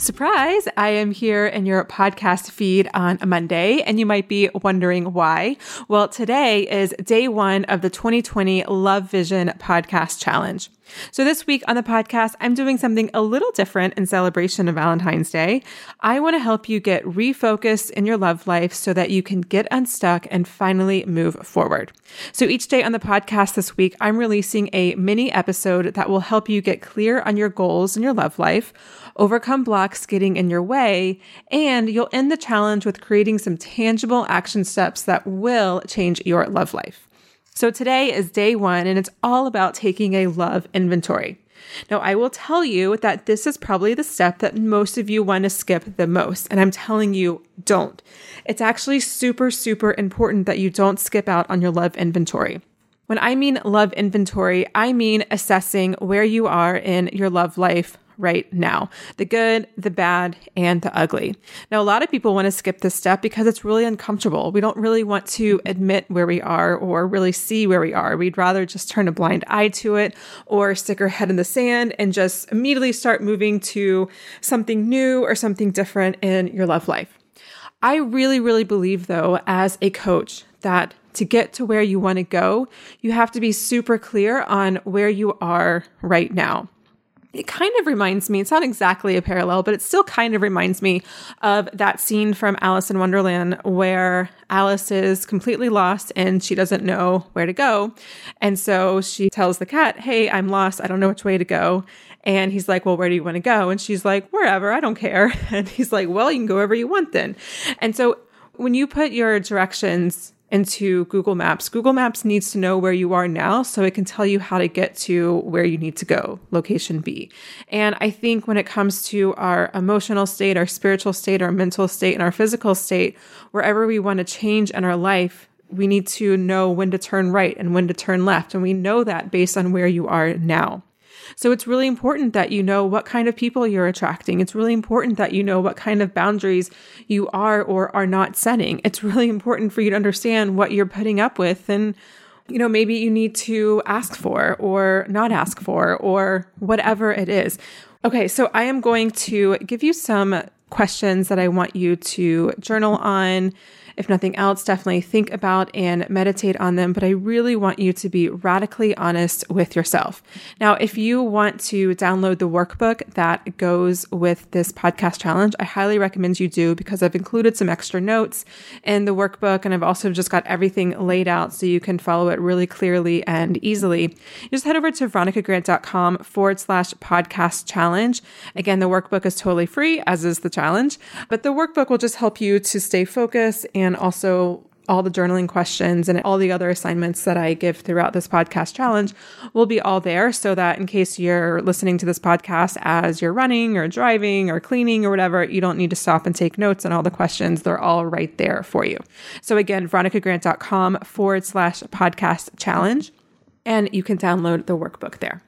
Surprise! I am here in your podcast feed on a Monday, and you might be wondering why. Well, today is day one of the 2020 Love Vision Podcast Challenge. So, this week on the podcast, I'm doing something a little different in celebration of Valentine's Day. I want to help you get refocused in your love life so that you can get unstuck and finally move forward. So, each day on the podcast this week, I'm releasing a mini episode that will help you get clear on your goals in your love life overcome blocks getting in your way, and you'll end the challenge with creating some tangible action steps that will change your love life. So today is day one, and it's all about taking a love inventory. Now, I will tell you that this is probably the step that most of you want to skip the most. And I'm telling you, don't. It's actually super, super important that you don't skip out on your love inventory. When I mean love inventory, I mean assessing where you are in your love life right now the good, the bad, and the ugly. Now, a lot of people want to skip this step because it's really uncomfortable. We don't really want to admit where we are or really see where we are. We'd rather just turn a blind eye to it or stick our head in the sand and just immediately start moving to something new or something different in your love life. I really, really believe, though, as a coach, that to get to where you want to go, you have to be super clear on where you are right now it kind of reminds me, it's not exactly a parallel, but it still kind of reminds me of that scene from Alice in Wonderland where Alice is completely lost and she doesn't know where to go. And so she tells the cat, Hey, I'm lost. I don't know which way to go. And he's like, Well, where do you want to go? And she's like, Wherever. I don't care. And he's like, Well, you can go wherever you want then. And so when you put your directions into Google Maps. Google Maps needs to know where you are now so it can tell you how to get to where you need to go, location B. And I think when it comes to our emotional state, our spiritual state, our mental state, and our physical state, wherever we want to change in our life, we need to know when to turn right and when to turn left. And we know that based on where you are now. So it's really important that you know what kind of people you're attracting. It's really important that you know what kind of boundaries you are or are not setting. It's really important for you to understand what you're putting up with and you know, maybe you need to ask for or not ask for or whatever it is. Okay, so I am going to give you some questions that I want you to journal on If nothing else, definitely think about and meditate on them. But I really want you to be radically honest with yourself. Now, if you want to download the workbook that goes with this podcast challenge, I highly recommend you do because I've included some extra notes in the workbook and I've also just got everything laid out so you can follow it really clearly and easily. You just head over to veronicagrant.com forward slash podcast challenge. Again, the workbook is totally free, as is the challenge, but the workbook will just help you to stay focused and also all the journaling questions and all the other assignments that I give throughout this podcast challenge will be all there so that in case you're listening to this podcast as you're running or driving or cleaning or whatever, you don't need to stop and take notes on all the questions. They're all right there for you. So again, veronicagrant.com forward slash podcast challenge and you can download the workbook there.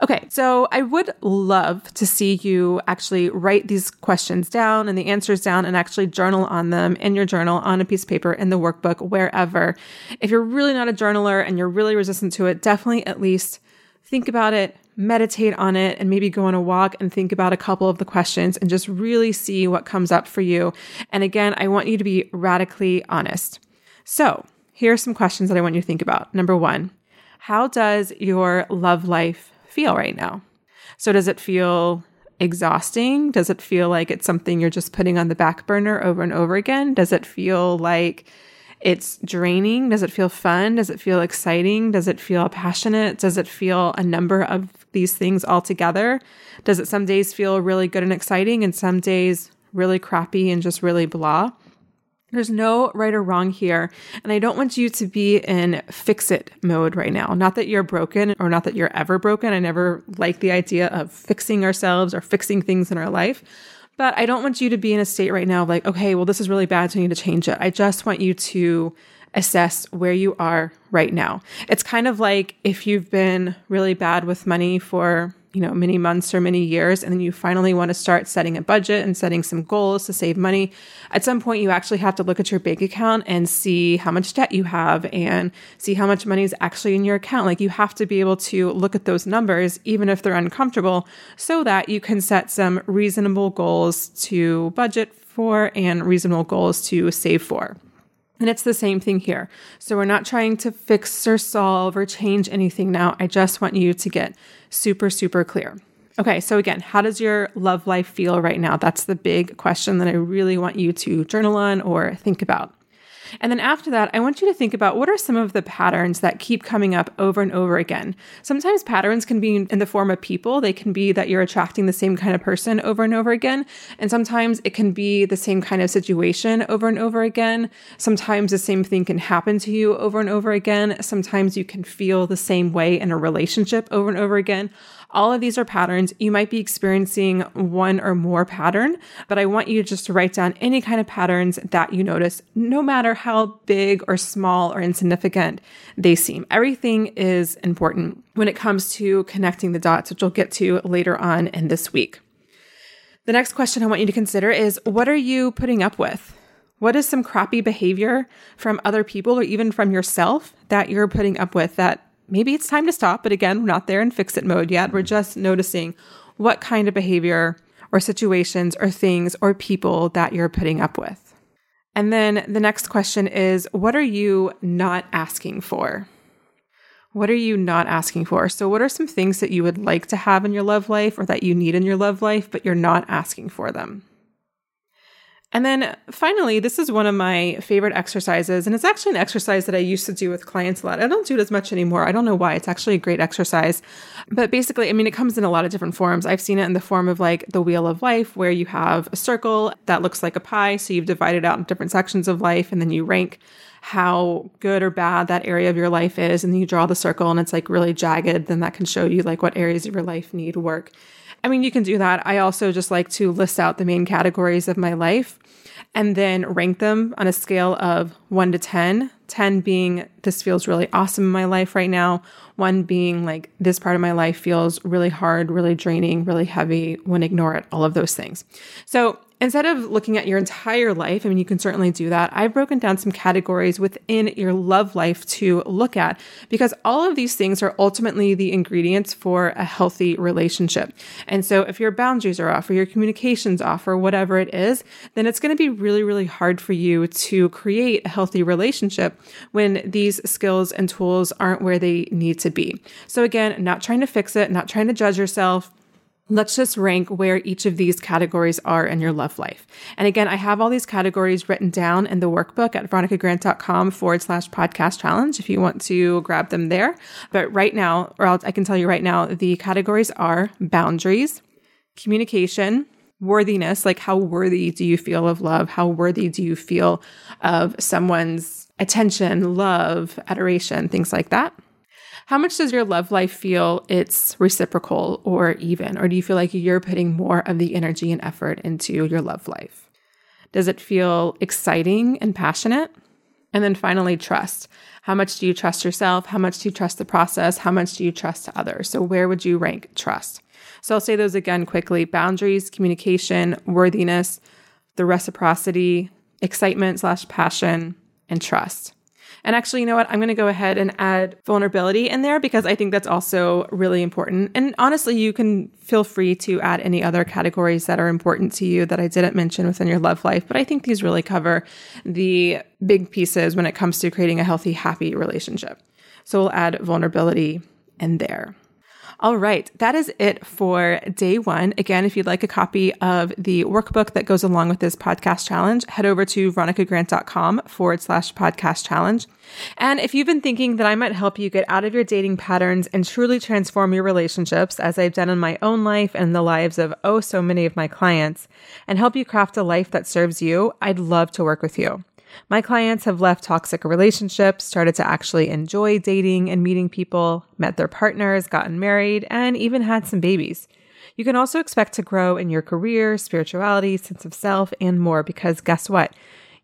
Okay, so I would love to see you actually write these questions down and the answers down and actually journal on them in your journal on a piece of paper in the workbook, wherever. If you're really not a journaler and you're really resistant to it, definitely at least think about it, meditate on it, and maybe go on a walk and think about a couple of the questions and just really see what comes up for you. And again, I want you to be radically honest. So, here are some questions that I want you to think about. Number one, how does your love life feel right now? So, does it feel exhausting? Does it feel like it's something you're just putting on the back burner over and over again? Does it feel like it's draining? Does it feel fun? Does it feel exciting? Does it feel passionate? Does it feel a number of these things all together? Does it some days feel really good and exciting and some days really crappy and just really blah? There's no right or wrong here. And I don't want you to be in fix it mode right now. Not that you're broken or not that you're ever broken. I never like the idea of fixing ourselves or fixing things in our life. But I don't want you to be in a state right now of like, okay, well, this is really bad, so I need to change it. I just want you to assess where you are right now. It's kind of like if you've been really bad with money for you know, many months or many years, and then you finally want to start setting a budget and setting some goals to save money, at some point you actually have to look at your bank account and see how much debt you have and see how much money is actually in your account. Like you have to be able to look at those numbers, even if they're uncomfortable, so that you can set some reasonable goals to budget for and reasonable goals to save for. And it's the same thing here. So we're not trying to fix or solve or change anything now. I just want you to get super, super clear. Okay, so again, how does your love life feel right now? That's the big question that I really want you to journal on or think about. And then after that, I want you to think about what are some of the patterns that keep coming up over and over again. Sometimes patterns can be in the form of people. They can be that you're attracting the same kind of person over and over again. And sometimes it can be the same kind of situation over and over again. Sometimes the same thing can happen to you over and over again. Sometimes you can feel the same way in a relationship over and over again. All of these are patterns. You might be experiencing one or more pattern, but I want you just to write down any kind of patterns that you notice, no matter how big or small or insignificant they seem. Everything is important when it comes to connecting the dots, which we'll get to later on in this week. The next question I want you to consider is what are you putting up with? What is some crappy behavior from other people or even from yourself that you're putting up with that maybe it's time to stop. But again, we're not there in fix it mode yet. We're just noticing what kind of behavior or situations or things or people that you're putting up with. And then the next question is what are you not asking for? What are you not asking for? So, what are some things that you would like to have in your love life or that you need in your love life, but you're not asking for them? And then finally, this is one of my favorite exercises. And it's actually an exercise that I used to do with clients a lot. I don't do it as much anymore. I don't know why. It's actually a great exercise. But basically, I mean, it comes in a lot of different forms. I've seen it in the form of like the wheel of life, where you have a circle that looks like a pie. So you've divided out in different sections of life, and then you rank how good or bad that area of your life is. And you draw the circle and it's like really jagged. Then that can show you like what areas of your life need work. I mean, you can do that. I also just like to list out the main categories of my life and then rank them on a scale of one to 10. 10 being this feels really awesome in my life right now. One being like this part of my life feels really hard, really draining, really heavy. When ignore it, all of those things. So Instead of looking at your entire life, I mean, you can certainly do that. I've broken down some categories within your love life to look at because all of these things are ultimately the ingredients for a healthy relationship. And so if your boundaries are off or your communications off or whatever it is, then it's going to be really, really hard for you to create a healthy relationship when these skills and tools aren't where they need to be. So again, not trying to fix it, not trying to judge yourself Let's just rank where each of these categories are in your love life. And again, I have all these categories written down in the workbook at veronicagrant.com forward slash podcast challenge if you want to grab them there. But right now, or I'll, I can tell you right now, the categories are boundaries, communication, worthiness, like how worthy do you feel of love? How worthy do you feel of someone's attention, love, adoration, things like that? How much does your love life feel it's reciprocal or even? Or do you feel like you're putting more of the energy and effort into your love life? Does it feel exciting and passionate? And then finally, trust. How much do you trust yourself? How much do you trust the process? How much do you trust others? So, where would you rank trust? So, I'll say those again quickly boundaries, communication, worthiness, the reciprocity, excitement slash passion, and trust. And actually, you know what? I'm going to go ahead and add vulnerability in there because I think that's also really important. And honestly, you can feel free to add any other categories that are important to you that I didn't mention within your love life. But I think these really cover the big pieces when it comes to creating a healthy, happy relationship. So we'll add vulnerability in there. All right, that is it for day one. Again, if you'd like a copy of the workbook that goes along with this podcast challenge, head over to veronicagrant.com forward slash podcast challenge. And if you've been thinking that I might help you get out of your dating patterns and truly transform your relationships, as I've done in my own life and the lives of oh so many of my clients, and help you craft a life that serves you, I'd love to work with you. My clients have left toxic relationships, started to actually enjoy dating and meeting people, met their partners, gotten married, and even had some babies. You can also expect to grow in your career, spirituality, sense of self, and more because guess what?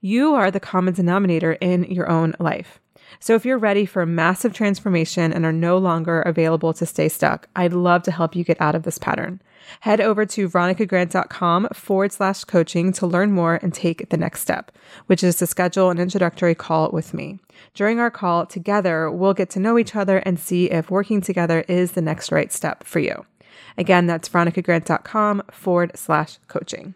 You are the common denominator in your own life. So if you're ready for a massive transformation and are no longer available to stay stuck, I'd love to help you get out of this pattern. Head over to veronicagrant.com forward slash coaching to learn more and take the next step, which is to schedule an introductory call with me. During our call together, we'll get to know each other and see if working together is the next right step for you. Again, that's veronicagrant.com forward slash coaching.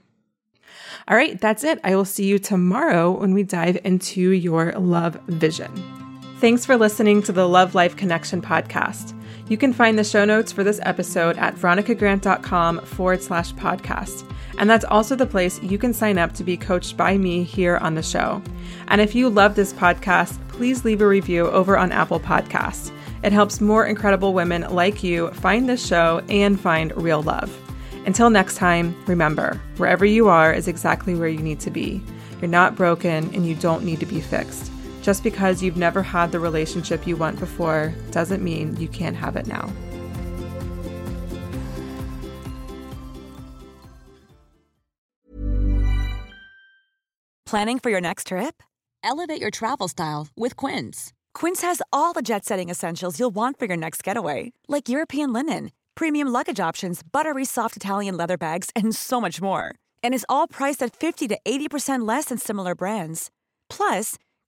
All right, that's it. I will see you tomorrow when we dive into your love vision. Thanks for listening to the Love Life Connection podcast. You can find the show notes for this episode at veronicagrant.com forward slash podcast. And that's also the place you can sign up to be coached by me here on the show. And if you love this podcast, please leave a review over on Apple Podcasts. It helps more incredible women like you find this show and find real love. Until next time, remember wherever you are is exactly where you need to be. You're not broken and you don't need to be fixed. Just because you've never had the relationship you want before doesn't mean you can't have it now. Planning for your next trip? Elevate your travel style with Quince. Quince has all the jet setting essentials you'll want for your next getaway, like European linen, premium luggage options, buttery soft Italian leather bags, and so much more. And is all priced at 50 to 80% less than similar brands. Plus,